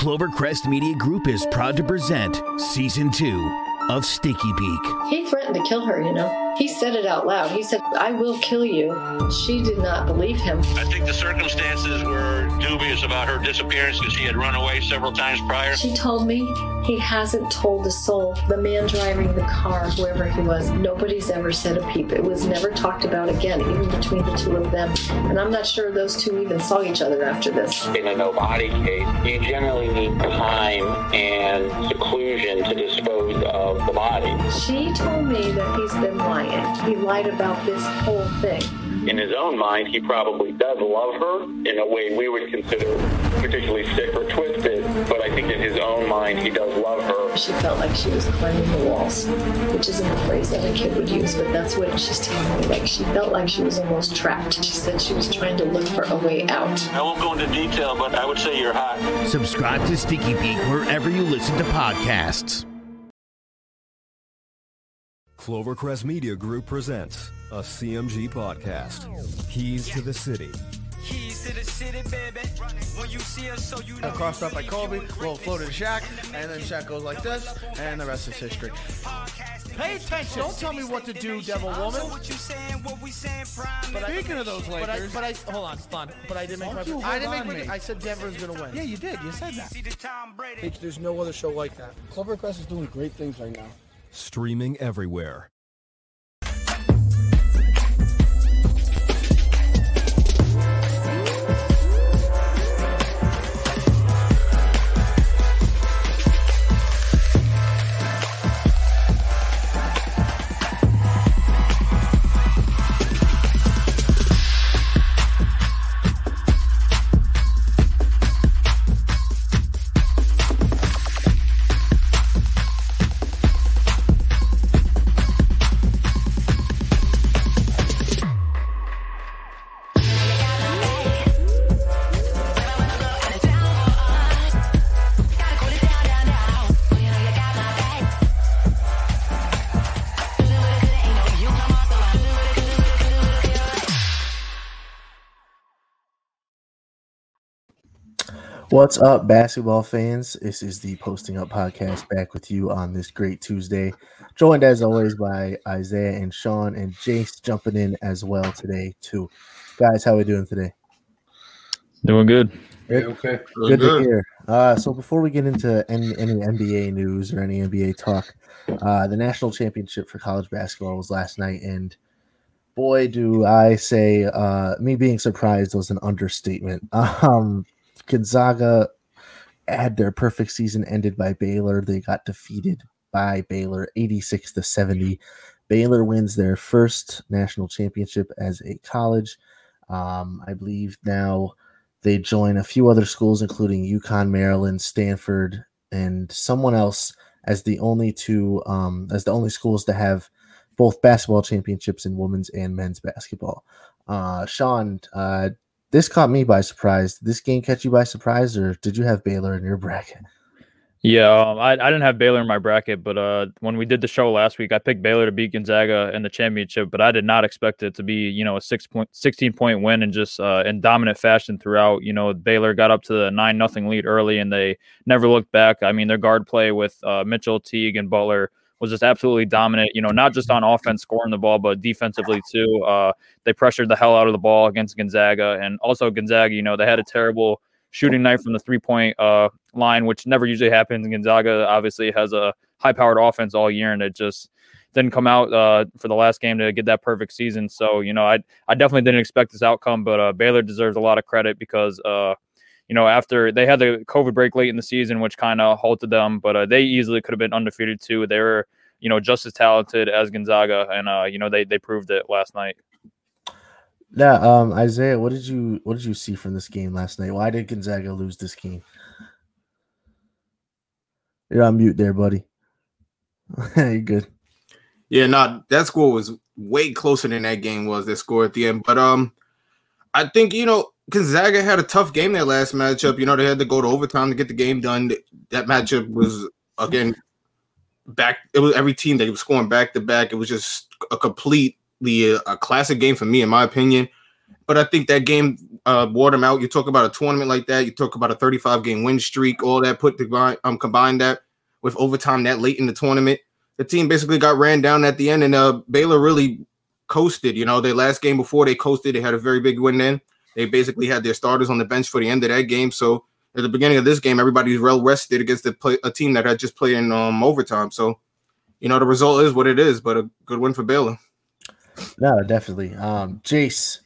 Clovercrest Media Group is proud to present Season 2 of Sticky Beak. He threatened to kill her, you know. He said it out loud. He said, I will kill you. She did not believe him. I think the circumstances were dubious about her disappearance because she had run away several times prior. She told me he hasn't told a soul. The man driving the car, whoever he was, nobody's ever said a peep. It was never talked about again, even between the two of them. And I'm not sure those two even saw each other after this. In a no body case, you generally need time and seclusion to dispose of the body. She told me that he's been lying. He lied about this whole thing. In his own mind, he probably does love her in a way we would consider particularly sick or twisted, but I think in his own mind, he does love her. She felt like she was climbing the walls, which isn't a phrase that a kid would use, but that's what she's telling me. Like she felt like she was almost trapped. She said she was trying to look for a way out. I won't go into detail, but I would say you're hot. Subscribe to Sticky Beak wherever you listen to podcasts. Clovercrest Media Group presents a CMG podcast. Keys to the City. Keys to the city, baby. When you see us, so you know. crossed up by Colby, little floated to Shaq, and then Shaq goes like this, and the rest is history. Pay attention. Don't tell me what to do, Devil Woman. What you saying, what we saying, prime. But Speaking of those But I, Lakers, but I, hold on, hold on. But I didn't make my. Don't you I didn't hold make on my. me. I said Denver's gonna win. yeah, you did. You said that. See the Tom Brady. There's no other show like that. Clovercrest is doing great things right now. Streaming everywhere. What's up, basketball fans? This is the Posting Up Podcast back with you on this great Tuesday. Joined as always by Isaiah and Sean and Jace jumping in as well today, too. Guys, how are we doing today? Doing good. okay. Good, to hear. Uh, so before we get into any, any NBA news or any NBA talk, uh, the national championship for college basketball was last night, and boy, do I say, uh, me being surprised was an understatement. Um, Gonzaga had their perfect season ended by Baylor. They got defeated by Baylor 86 to 70. Baylor wins their first national championship as a college. Um, I believe now they join a few other schools, including UConn, Maryland, Stanford, and someone else as the only two um, as the only schools to have both basketball championships in women's and men's basketball. Uh, Sean, uh, this caught me by surprise. Did this game catch you by surprise, or did you have Baylor in your bracket? Yeah, um, I, I didn't have Baylor in my bracket, but uh, when we did the show last week, I picked Baylor to beat Gonzaga in the championship, but I did not expect it to be, you know, a six point, 16 point win and just uh, in dominant fashion throughout. You know, Baylor got up to the nine nothing lead early and they never looked back. I mean, their guard play with uh, Mitchell, Teague, and Butler was just absolutely dominant. You know, not just on offense scoring the ball, but defensively too. Uh, they pressured the hell out of the ball against Gonzaga, and also Gonzaga. You know, they had a terrible shooting night from the three point uh, line, which never usually happens. Gonzaga obviously has a high powered offense all year, and it just didn't come out uh, for the last game to get that perfect season. So you know, I I definitely didn't expect this outcome, but uh, Baylor deserves a lot of credit because. Uh, you know, after they had the COVID break late in the season, which kind of halted them, but uh, they easily could have been undefeated too. They were, you know, just as talented as Gonzaga, and uh, you know, they they proved it last night. Yeah, um, Isaiah, what did you what did you see from this game last night? Why did Gonzaga lose this game? You're on mute there, buddy. You're good. Yeah, no, that score was way closer than that game was. That score at the end, but um, I think you know Gonzaga had a tough game that last matchup. You know they had to go to overtime to get the game done. That matchup was again back. It was every team that was scoring back to back. It was just a completely a, a classic game for me, in my opinion. but I think that game uh, wore them out. You talk about a tournament like that. You talk about a 35 game win streak. All that put to um combine that with overtime that late in the tournament. The team basically got ran down at the end, and uh, Baylor really coasted. You know, their last game before they coasted, they had a very big win. Then they basically had their starters on the bench for the end of that game. So at the beginning of this game, everybody's well rested against the play, a team that had just played in um, overtime. So you know, the result is what it is, but a good win for Baylor. No, definitely. Um, Jace,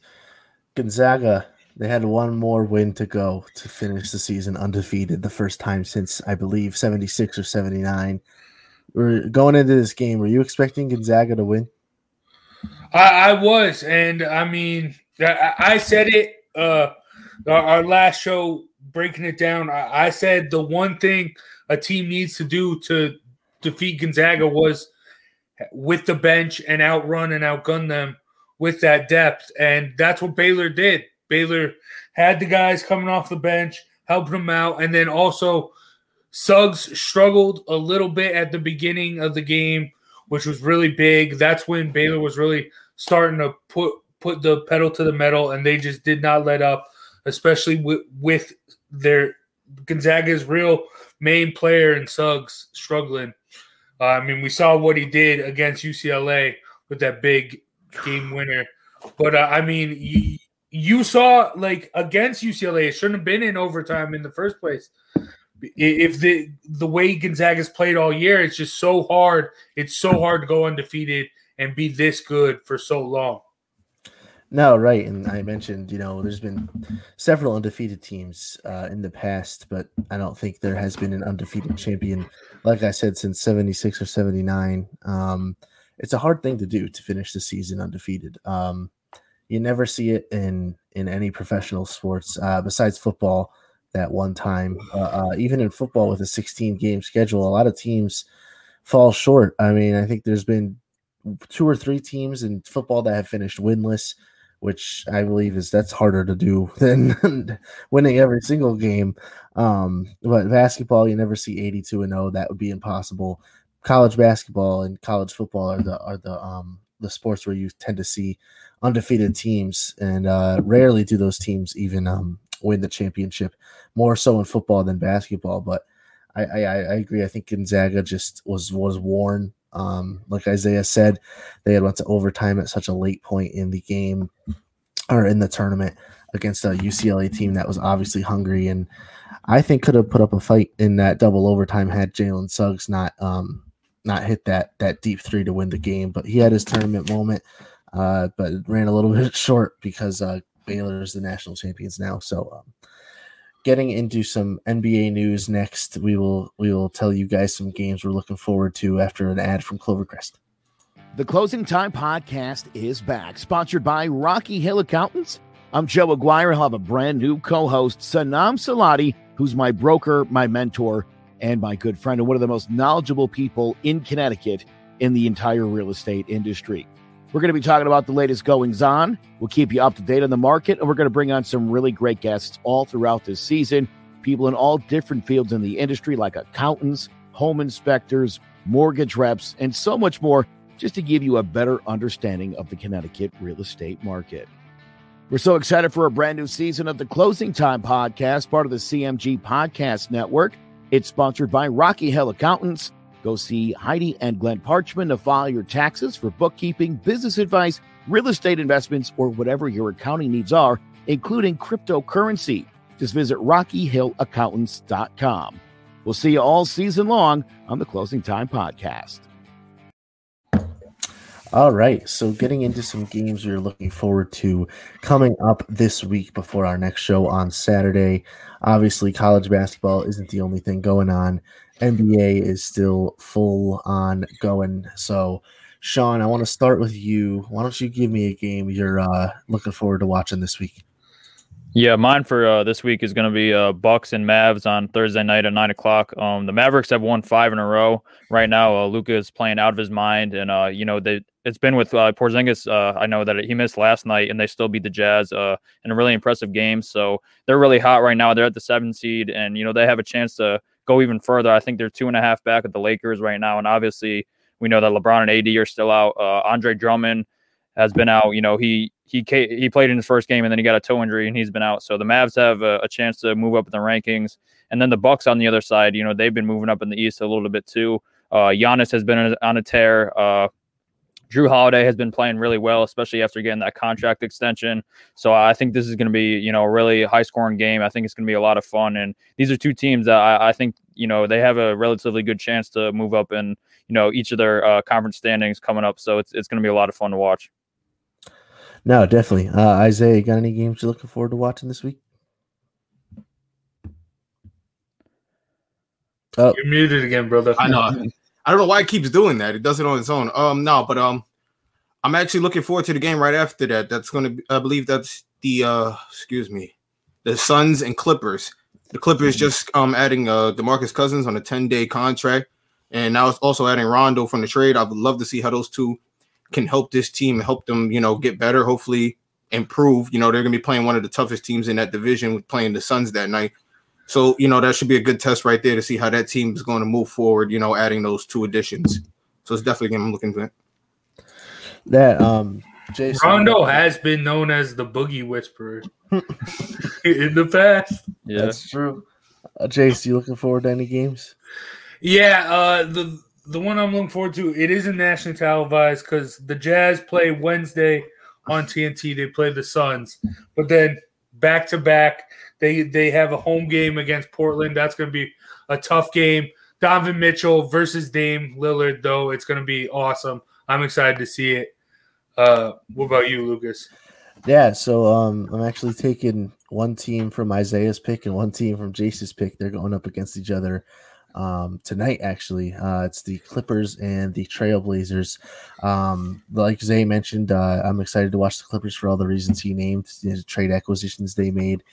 Gonzaga, they had one more win to go to finish the season undefeated, the first time since I believe 76 or 79. We're going into this game. Were you expecting Gonzaga to win? I, I was, and I mean, I, I said it uh our last show breaking it down. I, I said the one thing a team needs to do to defeat Gonzaga was with the bench and outrun and outgun them with that depth. And that's what Baylor did. Baylor had the guys coming off the bench, helping them out. And then also, Suggs struggled a little bit at the beginning of the game, which was really big. That's when Baylor was really starting to put put the pedal to the metal, and they just did not let up, especially with, with their Gonzaga's real main player and Suggs struggling. Uh, I mean, we saw what he did against UCLA with that big game winner. But uh, I mean, you, you, saw like against UCLA, it shouldn't have been in overtime in the first place. If the the way Gonzaga's played all year, it's just so hard. It's so hard to go undefeated and be this good for so long. No, right. And I mentioned, you know, there's been several undefeated teams uh, in the past, but I don't think there has been an undefeated champion, like I said, since 76 or 79. Um, it's a hard thing to do to finish the season undefeated. Um, you never see it in in any professional sports uh, besides football. That one time, uh, uh even in football with a 16 game schedule, a lot of teams fall short. I mean, I think there's been two or three teams in football that have finished winless which I believe is that's harder to do than winning every single game. Um, but basketball, you never see 82 and 0. That would be impossible. College basketball and college football are the are the um the sports where you tend to see undefeated teams, and uh, rarely do those teams even um, win the championship. More so in football than basketball, but I, I, I agree. I think Gonzaga just was was worn um, like Isaiah said, they had went to overtime at such a late point in the game or in the tournament against a UCLA team that was obviously hungry and I think could have put up a fight in that double overtime had Jalen Suggs not um, not hit that that deep three to win the game. But he had his tournament moment, uh, but ran a little bit short because uh, Baylor is the national champions now. So um, getting into some NBA news next. We will we will tell you guys some games we're looking forward to after an ad from Clovercrest. The Closing Time podcast is back, sponsored by Rocky Hill Accountants. I'm Joe Aguirre. I'll have a brand new co-host, Sanam Salati, who's my broker, my mentor, and my good friend, and one of the most knowledgeable people in Connecticut in the entire real estate industry. We're going to be talking about the latest goings on. We'll keep you up to date on the market, and we're going to bring on some really great guests all throughout this season. People in all different fields in the industry, like accountants, home inspectors, mortgage reps, and so much more, just to give you a better understanding of the Connecticut real estate market. We're so excited for a brand new season of the Closing Time podcast, part of the CMG Podcast Network. It's sponsored by Rocky Hill Accountants. Go see Heidi and Glenn Parchman to file your taxes for bookkeeping, business advice, real estate investments, or whatever your accounting needs are, including cryptocurrency. Just visit RockyHillAccountants.com. We'll see you all season long on the Closing Time Podcast. All right, so getting into some games we're looking forward to coming up this week before our next show on Saturday. Obviously, college basketball isn't the only thing going on. NBA is still full on going. So, Sean, I want to start with you. Why don't you give me a game you're uh, looking forward to watching this week? Yeah, mine for uh, this week is going to be uh, Bucks and Mavs on Thursday night at nine o'clock. Um, the Mavericks have won five in a row right now. Uh, Luka is playing out of his mind, and uh, you know they it's been with uh, Porzingis. Uh, I know that he missed last night, and they still beat the Jazz in a really impressive game. So they're really hot right now. They're at the seven seed, and you know they have a chance to go even further. I think they're two and a half back at the Lakers right now, and obviously we know that LeBron and AD are still out. Uh, Andre Drummond has been out. You know, he he he played in his first game and then he got a toe injury and he's been out. So the Mavs have a, a, chance to move up in the rankings. And then the Bucks on the other side, you know, they've been moving up in the East a little bit too. Uh, Giannis has been on a tear. Uh, Jrue Holiday has been playing really well, especially after getting that contract extension. So I think this is going to be, you know, a really high scoring game. I think it's going to be a lot of fun. And these are two teams that I, I, think, you know, they have a relatively good chance to move up in, you know, each of their uh, conference standings coming up. So it's, it's going to be a lot of fun to watch. No, definitely. Uh, Isaiah, got any games you're looking forward to watching this week? Oh. You're muted again, brother. I know. I don't know why it keeps doing that. It does it on its own. Um, no, but um, I'm actually looking forward to the game right after that. That's going to, be, I believe that's the uh, excuse me, the Suns and Clippers. The Clippers just um adding uh Demarcus Cousins on a 10 day contract, and now it's also adding Rondo from the trade. I would love to see how those two can help this team, help them, you know, get better, hopefully improve. You know, they're gonna be playing one of the toughest teams in that division playing the Suns that night. So, you know, that should be a good test right there to see how that team is going to move forward, you know, adding those two additions. So it's definitely I'm looking at. That um Rajon Rondo has been known as the boogie whisperer in the past. Yeah, that's true. Uh, Jace, you looking forward to any games? Yeah, uh the the one I'm looking forward to, it isn't nationally televised because the Jazz play Wednesday on TNT. They play the Suns, but then back to back, they they have a home game against Portland. That's going to be a tough game. Donovan Mitchell versus Dame Lillard, though, it's going to be awesome. I'm excited to see it. Uh, what about you, Lucas? Yeah, so um, I'm actually taking one team from Isaiah's pick and one team from Jace's pick. They're going up against each other um, tonight. Actually, uh, it's the Clippers and the Trailblazers. Um, like Zay mentioned, uh, I'm excited to watch the Clippers for all the reasons he named, the trade acquisitions they made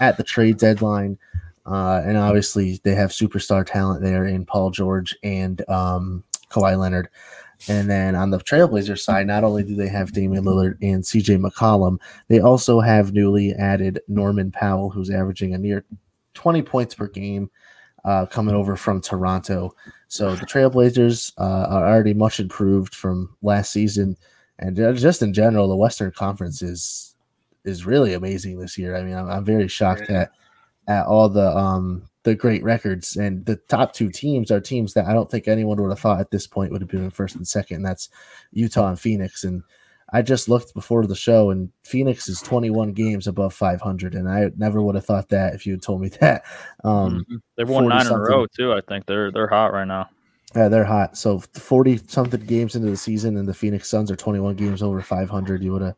at the trade deadline. Uh, and obviously, they have superstar talent there in Paul George and um, Kawhi Leonard. And then on the Trailblazers side, not only do they have Damian Lillard and CJ McCollum, they also have newly added Norman Powell, who's averaging a near 20 points per game uh, coming over from Toronto. So the Trailblazers uh, are already much improved from last season, and just in general, the Western Conference is is really amazing this year. I mean, I'm, I'm very shocked at at all the um the great records, and the top two teams are teams that I don't think anyone would have thought at this point would have been in first and second. And that's Utah and Phoenix, and I just looked before the show, and Phoenix is 21 games above 500, and I never would have thought that if you had told me that. Um, mm-hmm. They've won nine in a row too. I think they're they're hot right now. Yeah, they're hot. So 40 something games into the season, and the Phoenix Suns are 21 games over 500. You would have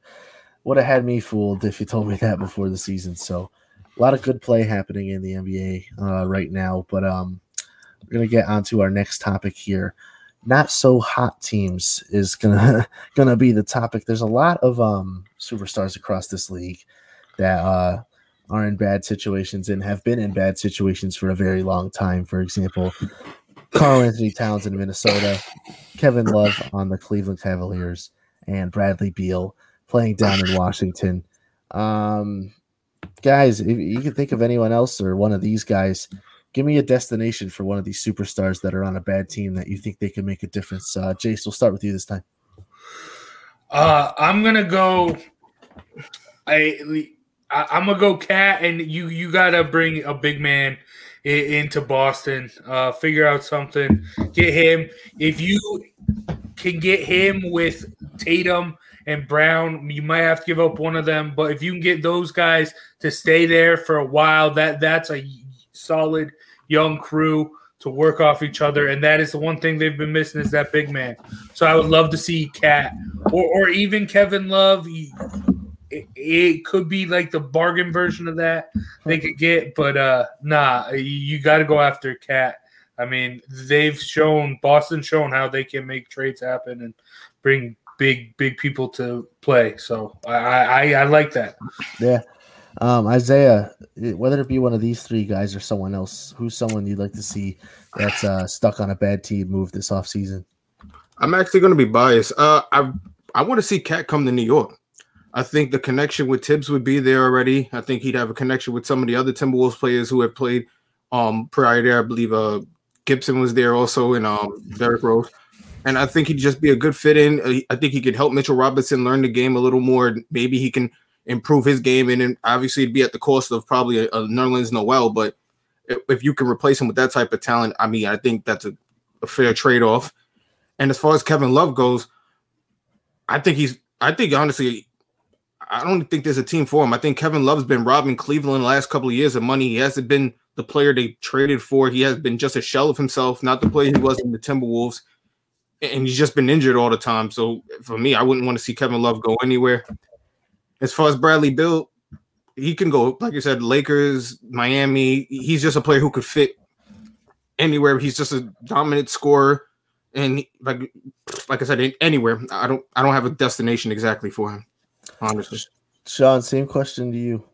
would have had me fooled if you told me that before the season. So a lot of good play happening in the NBA uh, right now. But um, we're gonna get on to our next topic here not so hot teams is gonna gonna be the topic. There's a lot of um superstars across this league that uh are in bad situations and have been in bad situations for a very long time. For example, Karl-Anthony Towns in Minnesota, Kevin Love on the Cleveland Cavaliers, and Bradley Beal playing down in Washington. Um, guys, if you can think of anyone else or one of these guys give me a destination for one of these superstars that are on a bad team that you think they can make a difference. Uh, Jace, we'll start with you this time. Uh, I'm gonna go. I, I am gonna go KAT, and you you gotta bring a big man into Boston. Uh, figure out something. Get him. If you can get him with Tatum and Brown, you might have to give up one of them. But if you can get those guys to stay there for a while, that that's a solid young crew to work off each other, and that is the one thing they've been missing is that big man. So I would love to see KAT or or even Kevin Love. It, it could be like the bargain version of that they could get, but uh nah, you got to go after KAT. I mean, they've shown Boston shown how they can make trades happen and bring big big people to play. So I I, I like that. Yeah. Um, Isaiah, whether it be one of these three guys or someone else, who's someone you'd like to see that's uh, stuck on a bad team move this offseason? I'm actually going to be biased. Uh, I I want to see KAT come to New York. I think the connection with Thibs would be there already. I think he'd have a connection with some of the other Timberwolves players who have played um prior there. I believe uh Gibson was there also and um Derrick Rose. and I think he'd just be a good fit in. Uh, I think he could help Mitchell Robinson learn the game a little more. Maybe he can improve his game, and then obviously it'd be at the cost of probably a, a Nerlens Noel. But if, you can replace him with that type of talent, I mean, I think that's a, a fair trade off. And as far as Kevin Love goes, I think he's. I think honestly, I don't think there's a team for him. I think Kevin Love's been robbing Cleveland the last couple of years of money. He hasn't been the player they traded for. He has been just a shell of himself, not the player he was in the Timberwolves. And he's just been injured all the time. So for me, I wouldn't want to see Kevin Love go anywhere. As far as Bradley Beal, he can go, like you said, Lakers, Miami. He's just a player who could fit anywhere. He's just a dominant scorer and like like I said, anywhere. I don't I don't have a destination exactly for him, honestly. Sean, same question to you.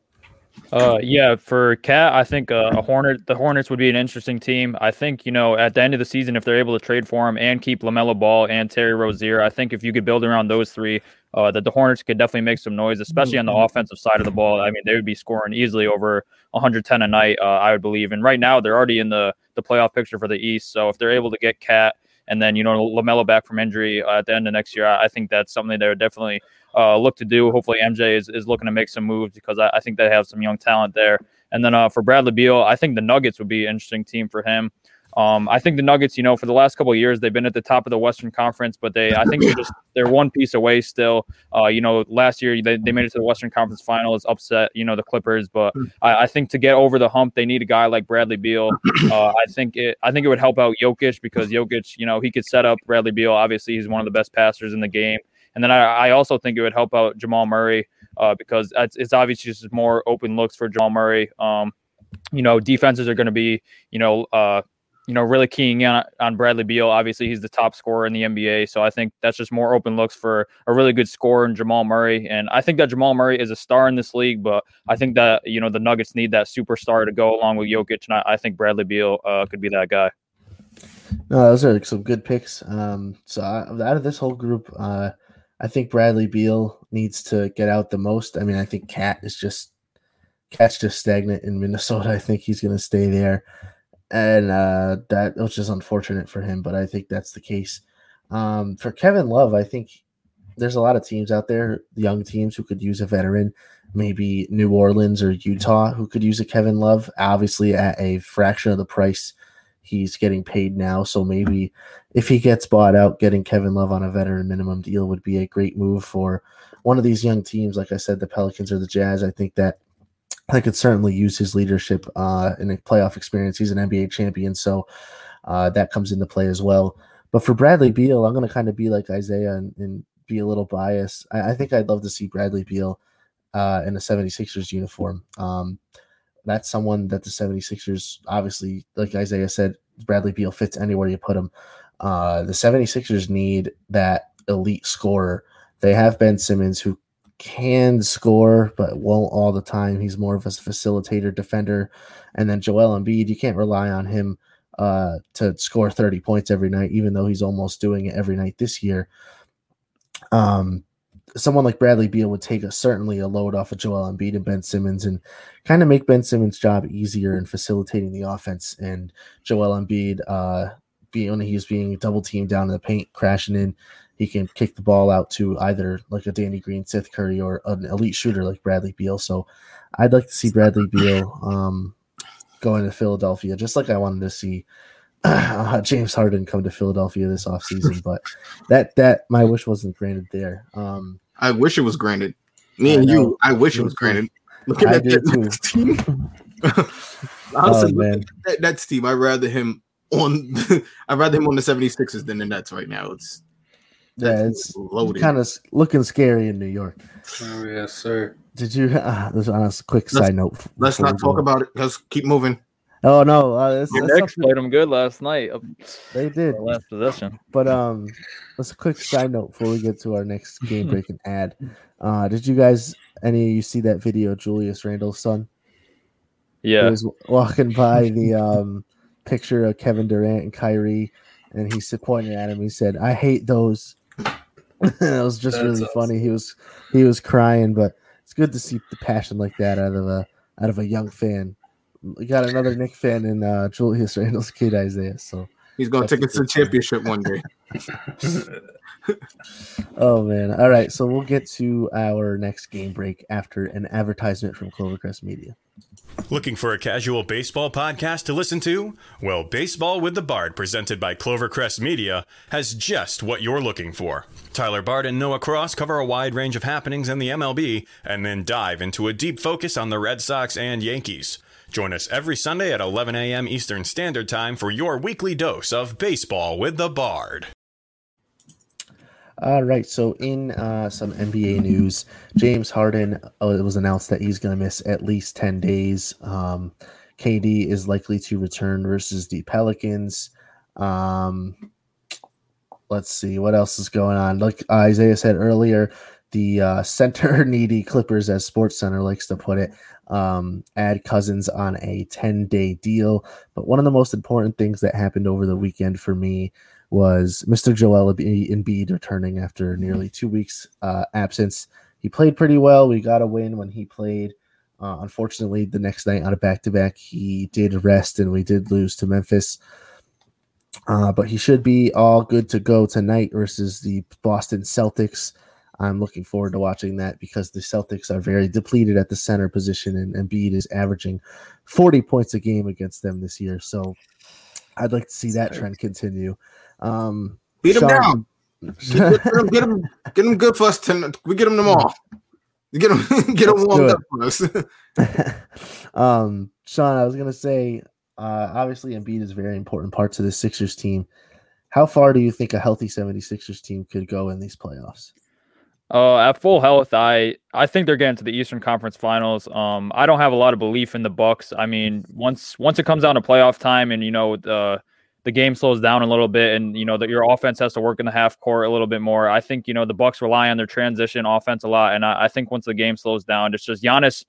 Uh, yeah, for KAT, I think uh, a Hornet, the Hornets would be an interesting team. I think you know at the end of the season, if they're able to trade for him and keep LaMelo Ball and Terry Rozier, I think if you could build around those three, uh, that the Hornets could definitely make some noise, especially on the offensive side of the ball. I mean, they would be scoring easily over 110 a night, uh, I would believe. And right now, they're already in the the playoff picture for the East. So if they're able to get KAT and then you know LaMelo back from injury uh, at the end of next year. I think that's something they would definitely uh, look to do. Hopefully, MJ is, is looking to make some moves because I, I think they have some young talent there. And then uh, for Bradley Beal, I think the Nuggets would be an interesting team for him. Um, I think the Nuggets, you know, for the last couple of years, they've been at the top of the Western Conference, but they, I think they're just they're one piece away still. Uh, you know, last year they, they made it to the Western Conference Finals, upset you know the Clippers, but hmm. I, I think to get over the hump, they need a guy like Bradley Beal. Uh, I think it I think it would help out Jokic because Jokic, you know, he could set up Bradley Beal. Obviously, he's one of the best passers in the game, and then I, I also think it would help out Jamal Murray uh, because it's, it's obviously just more open looks for Jamal Murray. Um, you know, defenses are going to be, you know, uh, you know, really keying in on Bradley Beal. Obviously, he's the top scorer in the NBA. So I think that's just more open looks for a really good scorer in Jamal Murray. And I think that Jamal Murray is a star in this league, but I think that, you know, the Nuggets need that superstar to go along with Jokic. And I, I think Bradley Beal uh, could be that guy. No, those are some good picks. Um, so out of this whole group, uh, I think Bradley Beal needs to get out the most. I mean, I think KAT is just KAT's just stagnant in Minnesota. I think he's going to stay there and uh, that was just unfortunate for him. But I think that's the case. Um, for Kevin Love, I think there's a lot of teams out there, young teams who could use a veteran. Maybe New Orleans or Utah who could use a Kevin Love. Obviously, at a fraction of the price he's getting paid now. So maybe if he gets bought out, getting Kevin Love on a veteran minimum deal would be a great move for one of these young teams. Like I said, the Pelicans or the Jazz. I think that I could certainly use his leadership uh, in a playoff experience. He's an NBA champion, so uh, that comes into play as well. But for Bradley Beal, I'm going to kind of be like Isaiah and, and be a little biased. I, I, think I'd love to see Bradley Beal uh, in a 76ers uniform. Um, that's someone that the 76ers, obviously, like Isaiah said, Bradley Beal fits anywhere you put him. Uh, the 76ers need that elite scorer. They have Ben Simmons, who can score, but won't all the time. He's more of a facilitator, defender. And then Joel Embiid, you can't rely on him uh, to score 30 points every night, even though he's almost doing it every night this year. Um, someone like Bradley Beal would take a certainly a load off of Joel Embiid and Ben Simmons and kind of make Ben Simmons' job easier in facilitating the offense. And Joel Embiid, uh, being when he's being double teamed down in the paint, crashing in, he can kick the ball out to either like a Danny Green, Seth Curry, or an elite shooter like Bradley Beal. So I'd like to see Bradley Beal um, going to Philadelphia, just like I wanted to see uh, James Harden come to Philadelphia this offseason. but that that my wish wasn't granted there. Um, I wish it was granted. Me and you, I wish it was granted. Look at I that, that team. Honestly, oh, man. That, that's team. I'd rather him on I'd rather him on the 76ers than the Nets right now. It's yeah, it's kind of looking scary in New York. Oh yes, sir. Did you? Uh, this on a quick let's, side note. Let's not talk about it. Let's keep moving. Oh no, uh, your Knicks played them good last night. They did last possession. But um, let's a quick side note before we get to our next game breaking ad. Uh, did you guys any of you see that video? Julius Randle's son. Yeah, he was walking by the um picture of Kevin Durant and Kyrie, and he's pointing at him. He said, "I hate those." it was just That's really awesome. funny. He was he was crying, but it's good to see the passion like that out of a out of a young fan. We got another Knick fan in uh, Julius Randle's kid Isaiah. So he's gonna take us to the championship one day. oh man! All right, so we'll get to our next game break after an advertisement from Clovercrest Media. Looking for a casual baseball podcast to listen to? Well, Baseball with the Bard, presented by Clovercrest Media, has just what you're looking for. Tyler Bard and Noah Cross cover a wide range of happenings in the MLB and then dive into a deep focus on the Red Sox and Yankees. Join us every Sunday at 11 a.m. Eastern Standard Time for your weekly dose of Baseball with the Bard. All right. So, in uh, some NBA news, James Harden uh, it was announced that he's going to miss at least 10 days. Um, KD is likely to return versus the Pelicans. Um, let's see what else is going on. Like Isaiah said earlier, the uh, center needy Clippers, as Sports Center likes to put it, um, add Cousins on a 10 day deal. But one of the most important things that happened over the weekend for me was Mr. Joel Embiid returning after nearly two weeks uh, absence. He played pretty well. We got a win when he played. Uh, unfortunately, the next night on a back to back, he did rest and we did lose to Memphis. Uh, but he should be all good to go tonight versus the Boston Celtics. I'm looking forward to watching that because the Celtics are very depleted at the center position, and Embiid is averaging 40 points a game against them this year. So I'd like to see that trend continue. Um, Beat them down. Get them, get them, get them good for us. Tonight. We get them tomorrow. Get them, get them warmed up for us. um, Sean, I was gonna say, uh, obviously Embiid is a very important part to the Sixers team. How far do you think a healthy 76ers team could go in these playoffs? Uh, at full health, I I think they're getting to the Eastern Conference Finals. Um, I don't have a lot of belief in the Bucks. I mean, once once it comes down to playoff time, and you know the the game slows down a little bit, and you know that your offense has to work in the half court a little bit more. I think you know the Bucks rely on their transition offense a lot, and I, I think once the game slows down, it's just Giannis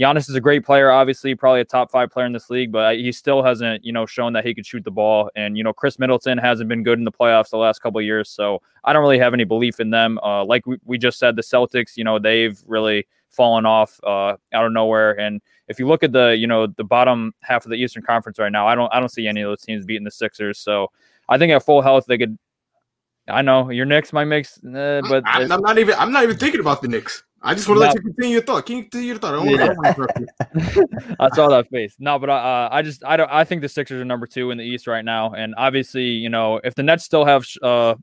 Giannis is a great player, obviously, probably a top five player in this league, but he still hasn't, you know, shown that he could shoot the ball. And you know, Khris Middleton hasn't been good in the playoffs the last couple years, so I don't really have any belief in them. Uh, like we, we just said, the Celtics, you know, they've really fallen off uh, out of nowhere. And if you look at the, you know, the bottom half of the Eastern Conference right now, I don't, I don't see any of those teams beating the Sixers. So I think at full health they could. I know your Knicks might make, uh, but I, I'm not even, I'm not even thinking about the Knicks. I just want to no. let you continue your thought. Can you continue your thought? I, yeah. I, I saw that face. No, but uh, I just I don't I think the Sixers are number two in the East right now, and obviously you know if the Nets still have uh,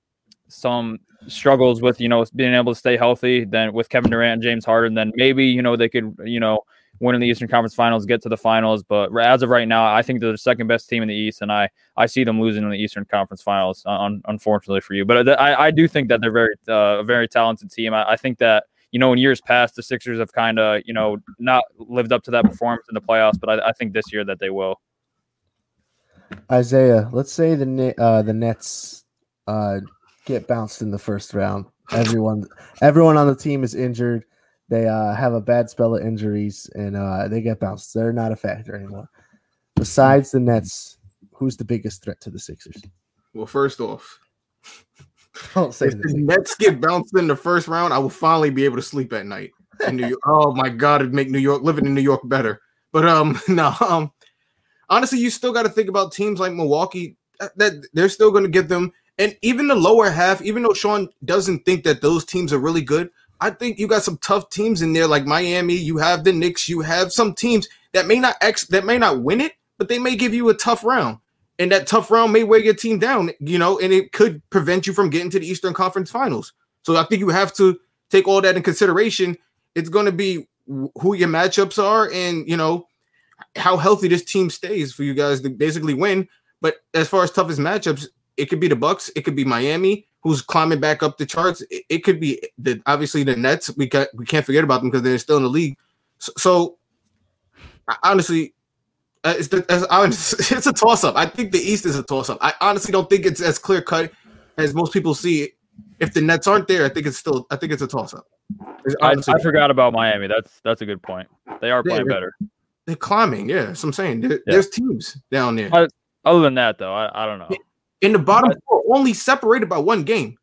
some struggles with you know being able to stay healthy, then with Kevin Durant and James Harden, then maybe you know they could you know win in the Eastern Conference Finals, get to the finals. But as of right now, I think they're the second best team in the East, and I I see them losing in the Eastern Conference Finals. Un- unfortunately for you, but I I do think that they're very uh, a very talented team. I, I think that you know, in years past, the Sixers have kind of, you know, not lived up to that performance in the playoffs, but I, I think this year that they will. Isaiah, let's say the uh, the Nets uh, get bounced in the first round. Everyone, everyone on the team is injured. They uh, have a bad spell of injuries, and uh, they get bounced. They're not a factor anymore. Besides the Nets, who's the biggest threat to the Sixers? Well, first off, don't say if the Nets get bounced in the first round, I will finally be able to sleep at night in New York. oh my god, it'd make New York living in New York better. But um, no, um, honestly, you still got to think about teams like Milwaukee that they're still going to get them, and even the lower half. Even though Sean doesn't think that those teams are really good, I think you got some tough teams in there, like Miami. You have the Knicks. You have some teams that may not ex that may not win it, but they may give you a tough round and that tough round may weigh your team down, you know, and it could prevent you from getting to the Eastern Conference Finals. So I think you have to take all that in consideration. It's going to be who your matchups are, and you know how healthy this team stays for you guys to basically win. But as far as toughest matchups, it could be the Bucks, it could be Miami, who's climbing back up the charts. It, it could be the obviously the Nets. We got we can't forget about them because they're still in the league. So, so honestly, uh, it's, the, it's, it's a toss up. I think the East is a toss up. I honestly don't think it's as clear cut as most people see. If the Nets aren't there, I think it's still. I think it's a toss up. I, I, forgot about Miami. That's that's a good point. They are playing yeah, better. They're climbing. Yeah, that's what I'm saying. Yeah. There's teams down there. other than that, though, I, I don't know. In the bottom but, four, only separated by one game.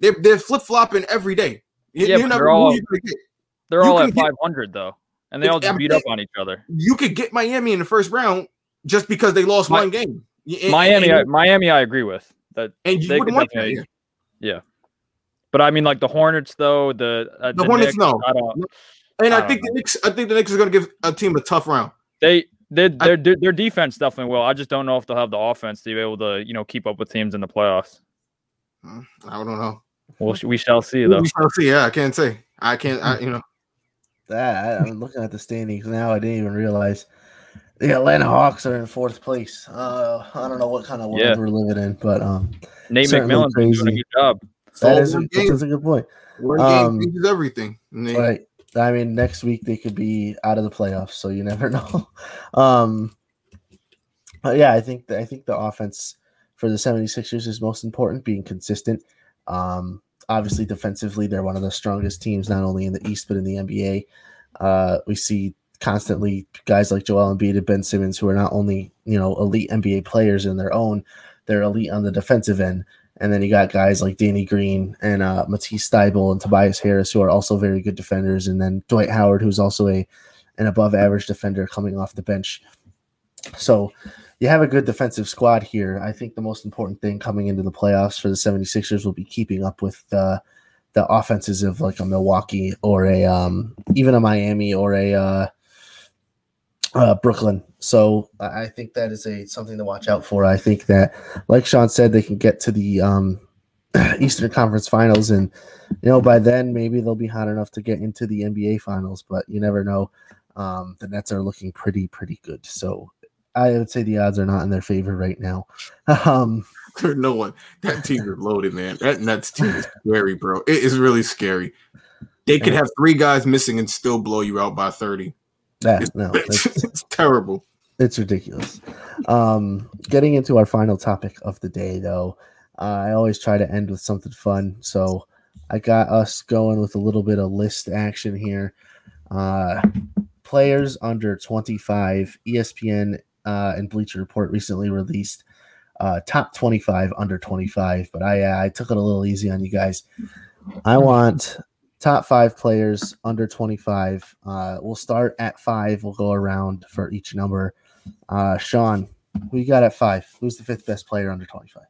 They're they're flip flopping every day. You, yeah, you they're all, they're all at 500 get, though and they all just beat up on each other. You could get Miami in the first round just because they lost My, one game. Miami, I, Miami, I agree with. that And you wouldn't want that yeah. But I mean, like the Hornets, though the uh, The Hornets, Knicks, no. I. And I, I think the Knicks, I think the Knicks are going to give a team a tough round. They their their their defense definitely will. I just don't know if they'll have the offense to be able to you know keep up with teams in the playoffs. I don't know. Well, we shall see though. We shall see. Yeah, I can't say. I can't. I, you know. That I'm looking at the standings now. I didn't even realize the Atlanta Hawks are in fourth place. Uh, I don't know what kind of world Yeah. we're living in, but um, Nate certainly McMillan's doing a good job. That So is, a, that's a good point. One game Um, changes everything. And they- Right. I mean, next week they could be out of the playoffs, so you never know. um, but yeah, I think the, I think the offense for the 76ers is most important, being consistent. Um, obviously, defensively, they're one of the strongest teams, not only in the East but in the NBA. Uh, we see constantly guys like Joel Embiid and Ben Simmons, who are not only you know elite NBA players in their own, they're elite on the defensive end. And then you got guys like Danny Green and uh, Matisse Thybulle and Tobias Harris, who are also very good defenders. And then Dwight Howard, who's also a an above average defender coming off the bench. So you have a good defensive squad here. I think the most important thing coming into the playoffs for the 76ers will be keeping up with the the offenses of like a Milwaukee or a um, even a Miami or a uh, uh, Brooklyn. So I think that is a something to watch out for. I think that, like Sean said, they can get to the um, Eastern Conference Finals, and you know by then maybe they'll be hot enough to get into the NBA Finals. But you never know. Um, the Nets are looking pretty pretty good. So I would say the odds are not in their favor right now. Um, no one. That team is loaded, man. That Nets team is scary, bro. It is really scary. They could have three guys missing and still blow you out by 30. Yeah, no, it's, terrible. It's ridiculous. Um, getting into our final topic of the day, though, uh, I always try to end with something fun. So I got us going with a little bit of list action here. Uh, players under 25, ESPN uh, and Bleacher Report recently released uh, top 25 under 25, but I, uh, I took it a little easy on you guys. I want top five players under 25. Uh, we'll start at five. We'll go around for each number. Uh, Sean, you got at five? Who's the fifth best player under 25?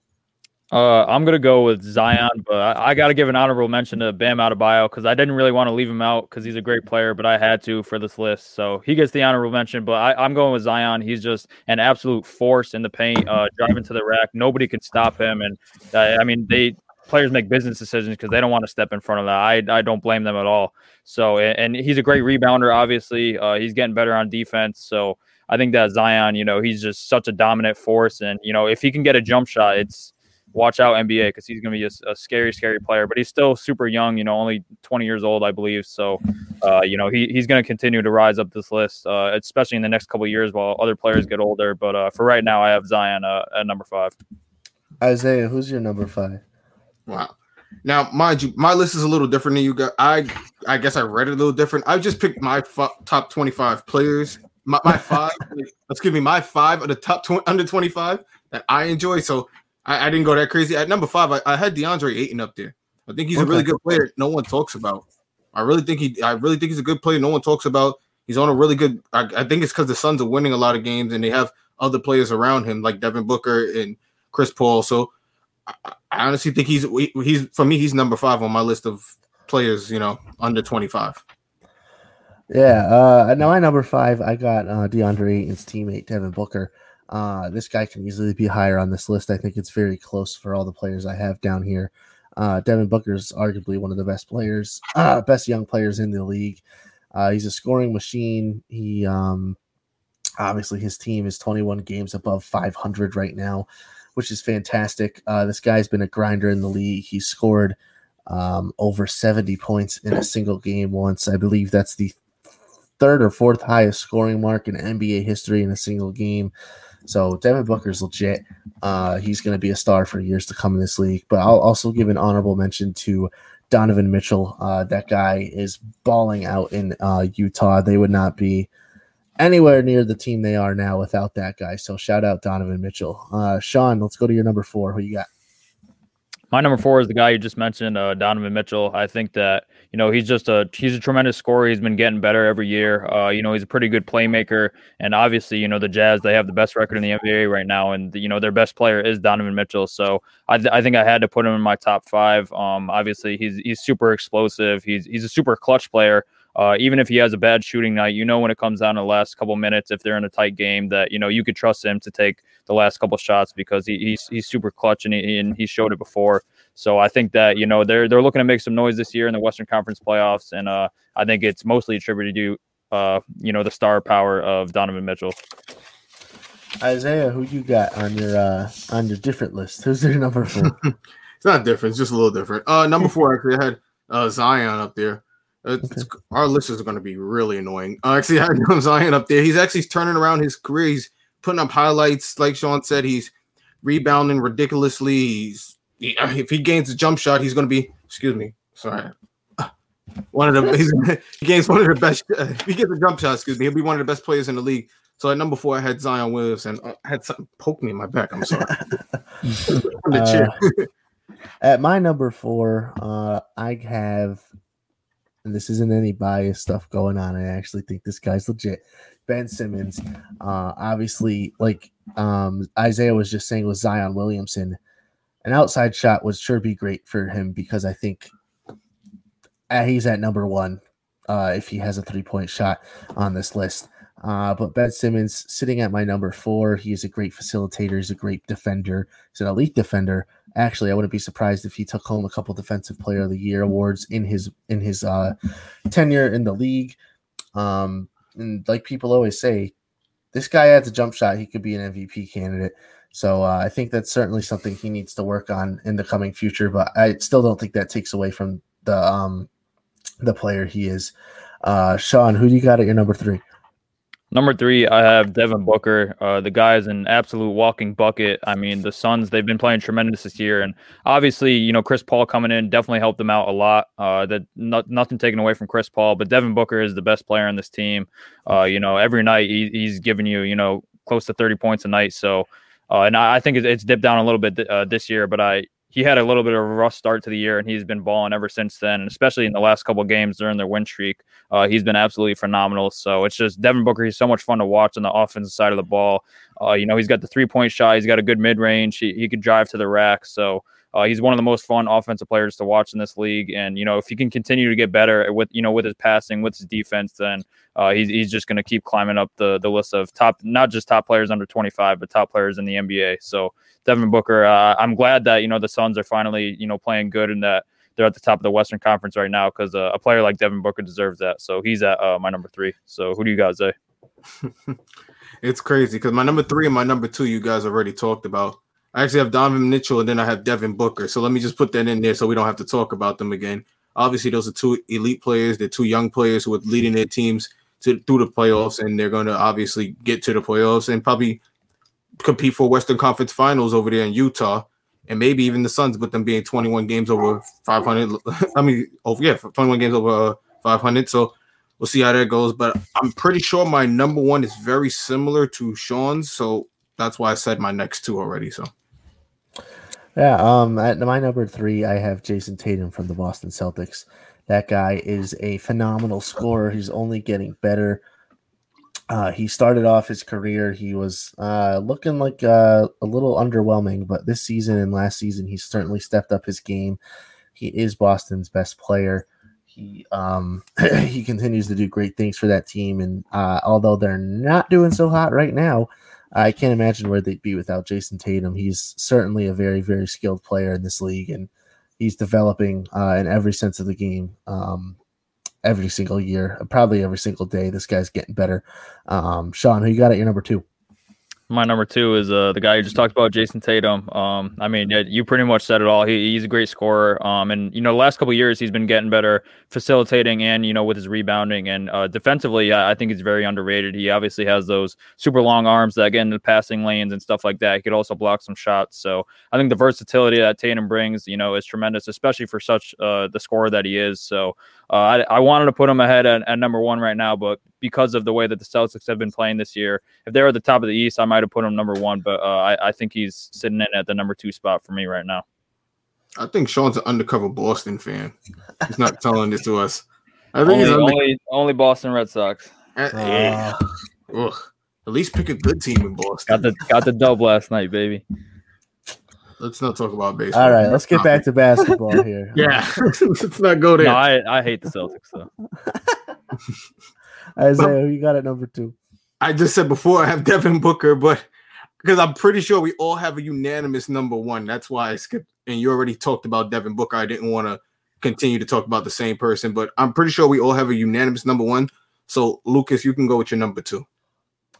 Uh, I'm gonna go with Zion, but I, I got to give an honorable mention to Bam Adebayo because I didn't really want to leave him out because he's a great player, but I had to for this list, so he gets the honorable mention. But I, I'm going with Zion. He's just an absolute force in the paint, uh, driving to the rack. Nobody can stop him, and uh, I mean they players make business decisions because they don't want to step in front of that. I I don't blame them at all. So and, and he's a great rebounder. Obviously, uh, he's getting better on defense. So I think that Zion, you know, he's just such a dominant force, and you know if he can get a jump shot, it's watch out NBA because he's going to be a, a scary, scary player. But he's still super young, you know, only 20 years old, I believe. So, uh, you know, he, he's going to continue to rise up this list, uh, especially in the next couple years while other players get older. But uh, for right now, I have Zion uh, at number five. Isaiah, who's your number five? Wow. Now, mind you, my list is a little different than you got. I I guess I read it a little different. I just picked my f- top 25 players. My, my five, excuse me, my five of the top 20, under 25 that I enjoy. So I, I didn't go that crazy. At number five, I, I had DeAndre Ayton up there. I think he's a really good player. No one talks about. I really think he. I really think he's a good player. No one talks about. He's on a really good. I, I think it's because the Suns are winning a lot of games and they have other players around him like Devin Booker and Chris Paul. So I, honestly think he's he's for me. He's number five on my list of players. You know, under twenty five. Yeah, uh, now my number five, I got uh, DeAndre Ayton's teammate Devin Booker. Uh, this guy can easily be higher on this list. I think it's very close for all the players I have down here. Uh, Devin Booker is arguably one of the best players, uh, best young players in the league. Uh, he's a scoring machine. He um, obviously his team is 21 games above 500 right now, which is fantastic. Uh, this guy's been a grinder in the league. He scored um, over 70 points in a single game once. I believe that's the third or fourth highest scoring mark in NBA history in a single game. So Devin Booker's legit. Uh, he's going to be a star for years to come in this league. But I'll also give an honorable mention to Donovan Mitchell. Uh, that guy is balling out in uh, Utah. They would not be anywhere near the team they are now without that guy. So shout out Donovan Mitchell. Uh, Sean, let's go to your number four. Who you got? My number four is the guy you just mentioned, uh, Donovan Mitchell. I think that you know he's just a he's a tremendous scorer. He's been getting better every year. Uh, you know he's a pretty good playmaker, and obviously you know the Jazz they have the best record in the NBA right now, and you know their best player is Donovan Mitchell. So I, th- I think I had to put him in my top five. Um, obviously he's he's super explosive. He's he's a super clutch player. Uh, even if he has a bad shooting night, you know when it comes down to the last couple minutes, if they're in a tight game, that you know you could trust him to take the last couple shots because he, he's he's super clutch and he, and he showed it before. So I think that you know they're they're looking to make some noise this year in the Western Conference playoffs, and uh, I think it's mostly attributed to uh, you know the star power of Donovan Mitchell. Isaiah, who you got on your uh, on your different list? Who's your number four? it's not different, it's just a little different. Uh, number four actually I had uh, Zion up there. It's, okay. Our listeners are going to be really annoying. Uh, actually, I had Zion up there. He's actually turning around his career. He's putting up highlights, like Sean said. He's rebounding ridiculously. He's he, if he gains a jump shot, he's going to be. Excuse me, sorry. One of the he's, he gains one of the best. Uh, he gets a jump shot, excuse me, he'll be one of the best players in the league. So at number four, I had Zion Williamson. I had something poke me in my back. I'm sorry. uh, at my number four, uh, I have and this isn't any bias stuff going on. I actually think this guy's legit. Ben Simmons, uh, obviously, like um, Isaiah was just saying with Zion Williamson, an outside shot would sure be great for him because I think uh, he's at number one uh, if he has a three point shot on this list. Uh, but Ben Simmons sitting at my number four. He is a great facilitator. He's a great defender. He's an elite defender. Actually, I wouldn't be surprised if he took home a couple Defensive Player of the Year awards in his in his uh, tenure in the league. Um, and like people always say, this guy adds a jump shot. He could be an MVP candidate. So uh, I think that's certainly something he needs to work on in the coming future. But I still don't think that takes away from the um, the player he is. Uh, Sean, who do you got at your number three? Number three, I have Devin Booker. Uh, the guy is an absolute walking bucket. I mean, the Suns, they've been playing tremendous this year. And obviously, you know, Chris Paul coming in definitely helped them out a lot. Uh, that not, nothing taken away from Chris Paul, but Devin Booker is the best player on this team. Uh, you know, every night he, he's giving you, you know, close to 30 points a night. So, uh, and I, I think it's, it's dipped down a little bit th- uh, this year, but I, he had a little bit of a rough start to the year, and he's been balling ever since then. And especially in the last couple games during their win streak, uh, he's been absolutely phenomenal. So it's just Devin Booker. He's so much fun to watch on the offensive side of the ball. Uh, you know, he's got the three point shot. He's got a good mid range. He, he could drive to the rack. So uh, he's one of the most fun offensive players to watch in this league. And you know, if he can continue to get better with you know with his passing, with his defense, then uh, he's he's just going to keep climbing up the the list of top, not just top players under 25, but top players in the NBA. So Devin Booker. Uh, I'm glad that you know the Suns are finally you know playing good and that they're at the top of the Western Conference right now because uh, a player like Devin Booker deserves that. So he's at uh, my number three. So who do you guys say? it's crazy because my number three and my number two you guys already talked about. I actually have Donovan Mitchell and then I have Devin Booker. So let me just put that in there so we don't have to talk about them again. Obviously, those are two elite players. They're two young players who are leading their teams to through the playoffs, and they're going to obviously get to the playoffs and probably compete for Western Conference Finals over there in Utah, and maybe even the Suns, but them being 21 games over 500. I mean, over yeah, 21 games over uh, 500. So we'll see how that goes. But I'm pretty sure my number one is very similar to Sean's, so that's why I said my next two already. So. Yeah, um, at my number three, I have Jayson Tatum from the Boston Celtics. That guy is a phenomenal scorer. He's only getting better. Uh, he started off his career. He was uh, looking like uh, a little underwhelming, but this season and last season, he certainly stepped up his game. He is Boston's best player. He um, he continues to do great things for that team, and uh, although they're not doing so hot right now, I can't imagine where they'd be without Jayson Tatum. He's certainly a very very skilled player in this league, and he's developing uh, in every sense of the game. Um, every single year, probably every single day. This guy's getting better. Um, Sean, who you got at your number two? My number two is uh, the guy you just talked about, Jayson Tatum. Um, I mean, you pretty much said it all. He, he's a great scorer. Um, and you know, the last couple years he's been getting better, facilitating and you know with his rebounding and uh, defensively. I, I, think he's very underrated. He obviously has those super long arms that get into passing lanes and stuff like that. He could also block some shots. So I think the versatility that Tatum brings, you know, is tremendous, especially for such uh, the scorer that he is. So I, I, wanted to put him ahead at, at, number one right now, but because of the way that the Celtics have been playing this year, if they're at the top of the East, I might have put him number one. But uh, I, I, think he's sitting in at the number two spot for me right now. I think Sean's an undercover Boston fan. He's not telling this to us. I think Only, he's under- only, only Boston Red Sox. Uh, yeah. Ugh. At least pick a good team in Boston. Got the got the dub last night, baby. Let's not talk about baseball. All right, let's get back to basketball here. Yeah, let's not go there. No, I, I hate the Celtics though. Isaiah, who you got at number two? I just said before I have Devin Booker, but because I'm pretty sure we all have a unanimous number one. That's why I skipped. And you already talked about Devin Booker. I didn't want to continue to talk about the same person, but I'm pretty sure we all have a unanimous number one. So Lucas, you can go with your number two.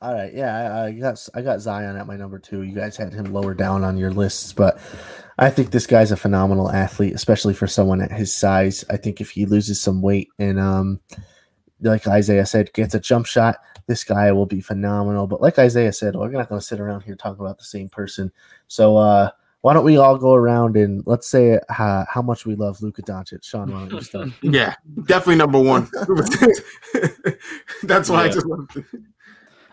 All right, yeah, I, I got I got Zion at my number two. You guys had him lower down on your lists, but I think this guy's a phenomenal athlete, especially for someone at his size. I think if he loses some weight and um, like Isaiah said, gets a jump shot, this guy will be phenomenal. But like Isaiah said, we're not going to sit around here talking about the same person. So uh, why don't we all go around and let's say how, how much we love Luka Doncic? Sean, why don't you start? Yeah, definitely number one. That's why I just love to-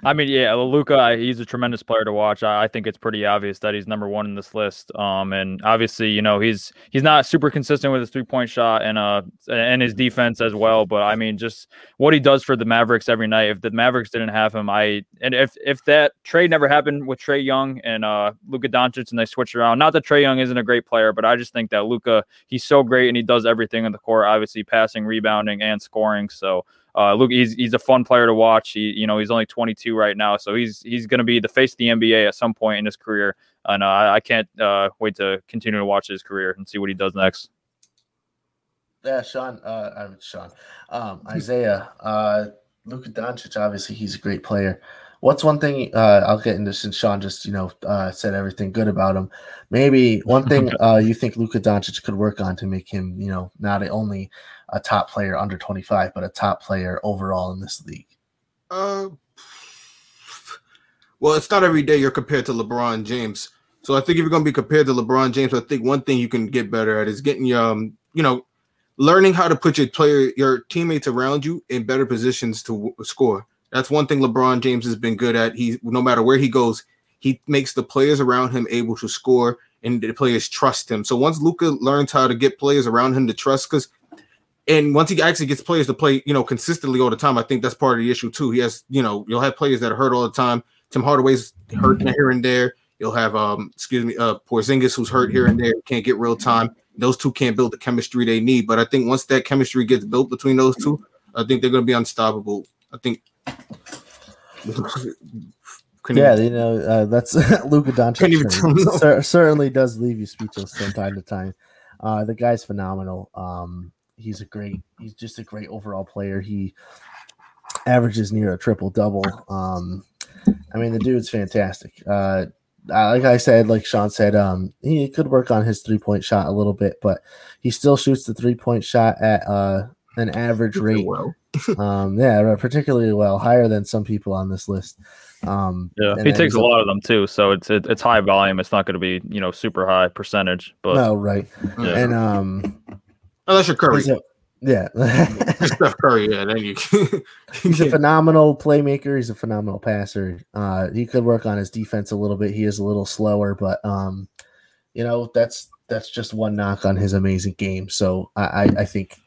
I mean, yeah, Luka, he's a tremendous player to watch. I, I think it's pretty obvious that he's number one in this list. Um, and obviously, you know, he's he's not super consistent with his three point shot and uh and his defense as well. But I mean, just what he does for the Mavericks every night. If the Mavericks didn't have him, I and if if that trade never happened with Trae Young and uh Luka Doncic and they switched around, not that Trae Young isn't a great player, but I just think that Luka he's so great and he does everything in the court, obviously passing, rebounding, and scoring. So uh, look, he's he's a fun player to watch. He, you know, he's only 22 right now, so he's he's going to be the face of the NBA at some point in his career, and uh, I can't uh, wait to continue to watch his career and see what he does next. Yeah, Sean. Uh, I mean, Sean. Um, Isaiah. Uh, Luka Doncic. Obviously, he's a great player. What's one thing? Uh, I'll get into since Sean just you know uh, said everything good about him. Maybe one thing uh, you think Luka Doncic could work on to make him you know not only a top player under twenty five, but a top player overall in this league. Uh, well, it's not every day you're compared to LeBron James. So I think if you're going to be compared to LeBron James, I think one thing you can get better at is getting your, um, you know, learning how to put your player, your teammates around you in better positions to w- score. That's one thing LeBron James has been good at. He, no matter where he goes, he makes the players around him able to score, and the players trust him. So once Luka learns how to get players around him to trust, because and once he actually gets players to play, you know, consistently all the time, I think that's part of the issue too. He has, you know, you'll have players that are hurt all the time. Tim Hardaway's hurt here and there. You'll have, um, excuse me, uh, Porzingis who's hurt here and there, can't get real time. Those two can't build the chemistry they need. But I think once that chemistry gets built between those two, I think they're going to be unstoppable. I think. Yeah, you know uh, that's Luka Doncic. Couldn't even tell certainly- cer- certainly does leave you speechless from time to time. Uh, the guy's phenomenal. Um, he's a great. He's just a great overall player. He averages near a triple double. Um, I mean, the dude's fantastic. Uh, like I said, like Sean said, um, he could work on his three point shot a little bit, but he still shoots the three point shot at uh, an average rate. um, yeah, particularly well, higher than some people on this list. Um, Yeah, he takes a lot of them too, so it's it, it's high volume. It's not going to be you know super high percentage, but no, right. Yeah. And um unless you're Curry, a- yeah. Steph Curry, yeah, then you. he's a phenomenal playmaker. He's a phenomenal passer. Uh, he could work on his defense a little bit. He is a little slower, but um, you know that's that's just one knock on his amazing game. So I I, I think,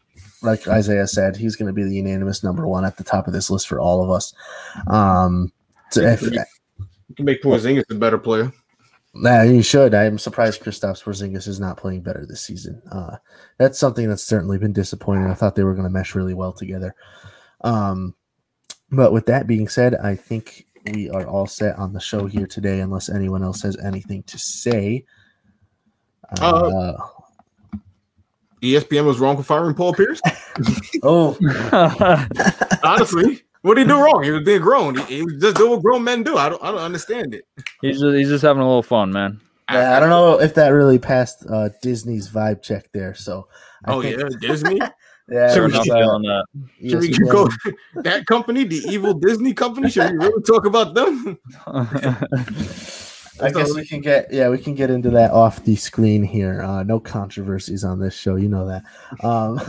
like Isaiah said, he's going to be the unanimous number one at the top of this list for all of us. Um, if, You can make Porzingis a better player. Nah, you should. I'm surprised Kristaps Porzingis is not playing better this season. Uh, that's something that's certainly been disappointing. I thought they were going to mesh really well together. Um, but with that being said, I think we are all set on the show here today, unless anyone else has anything to say. Uh, ESPN was wrong for firing Paul Pierce. oh, honestly, what did he do wrong? He was being grown. He, he was just doing what grown men do. I don't, I don't understand it. he's just, he's just having a little fun, man. yeah, I don't know if that really passed uh, Disney's vibe check there. So, I Oh think- yeah, Disney. yeah, Should we, was, Not on that. should we ESPN. go that company, the evil Disney company? Should we really talk about them? I guess we can get yeah we can get into that off the screen here. Uh, no controversies on this show, you know that. Um,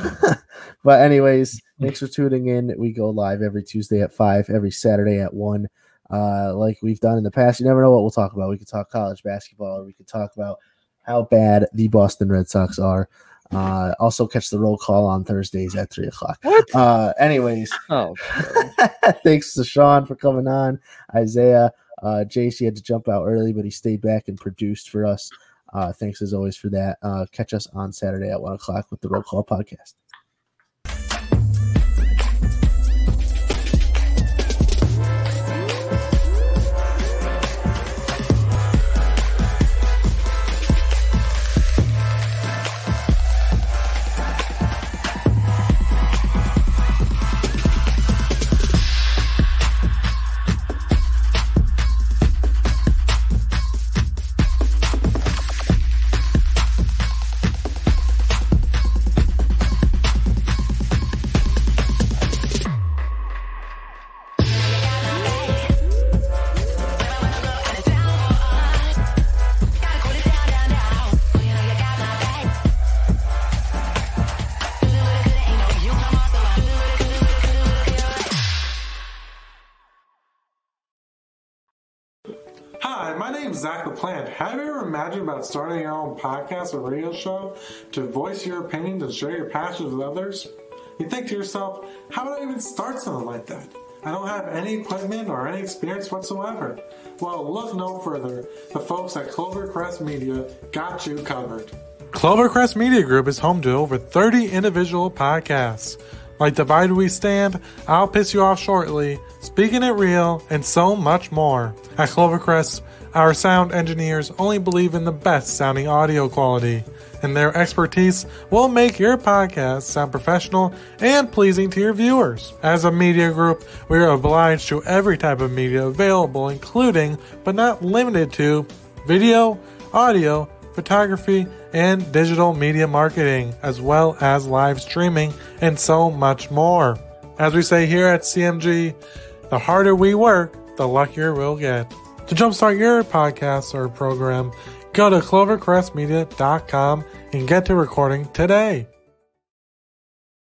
but anyways, thanks for tuning in. We go live every Tuesday at five, every Saturday at one. Uh, like we've done in the past. You never know what we'll talk about. We could talk college basketball, or we could talk about how bad the Boston Red Sox are. Uh, also catch the roll call on Thursdays at three o'clock. What? Uh, anyways, oh, thanks to Sean for coming on. Isaiah, uh, JC had to jump out early, but he stayed back and produced for us. Uh, thanks as always for that. Uh, catch us on Saturday at one o'clock with the Roll Call podcast. Zach LaPlante. Have you ever imagined about starting your own podcast or radio show to voice your opinions and share your passions with others? You think to yourself, how would I even start something like that? I don't have any equipment or any experience whatsoever. Well, look no further. The folks at Clovercrest Media got you covered. Clovercrest Media Group is home to over 30 individual podcasts, like Divide We Stand, I'll Piss You Off Shortly, Speaking It Real, and so much more. At Clovercrest, our sound engineers only believe in the best sounding audio quality, and their expertise will make your podcast sound professional and pleasing to your viewers. As a media group, we are obliged to every type of media available, including, but not limited to, video, audio, photography, and digital media marketing, as well as live streaming and so much more. As we say here at CMG, the harder we work, the luckier we'll get. To jumpstart your podcast or program, go to clovercrestmedia.com and get to recording today.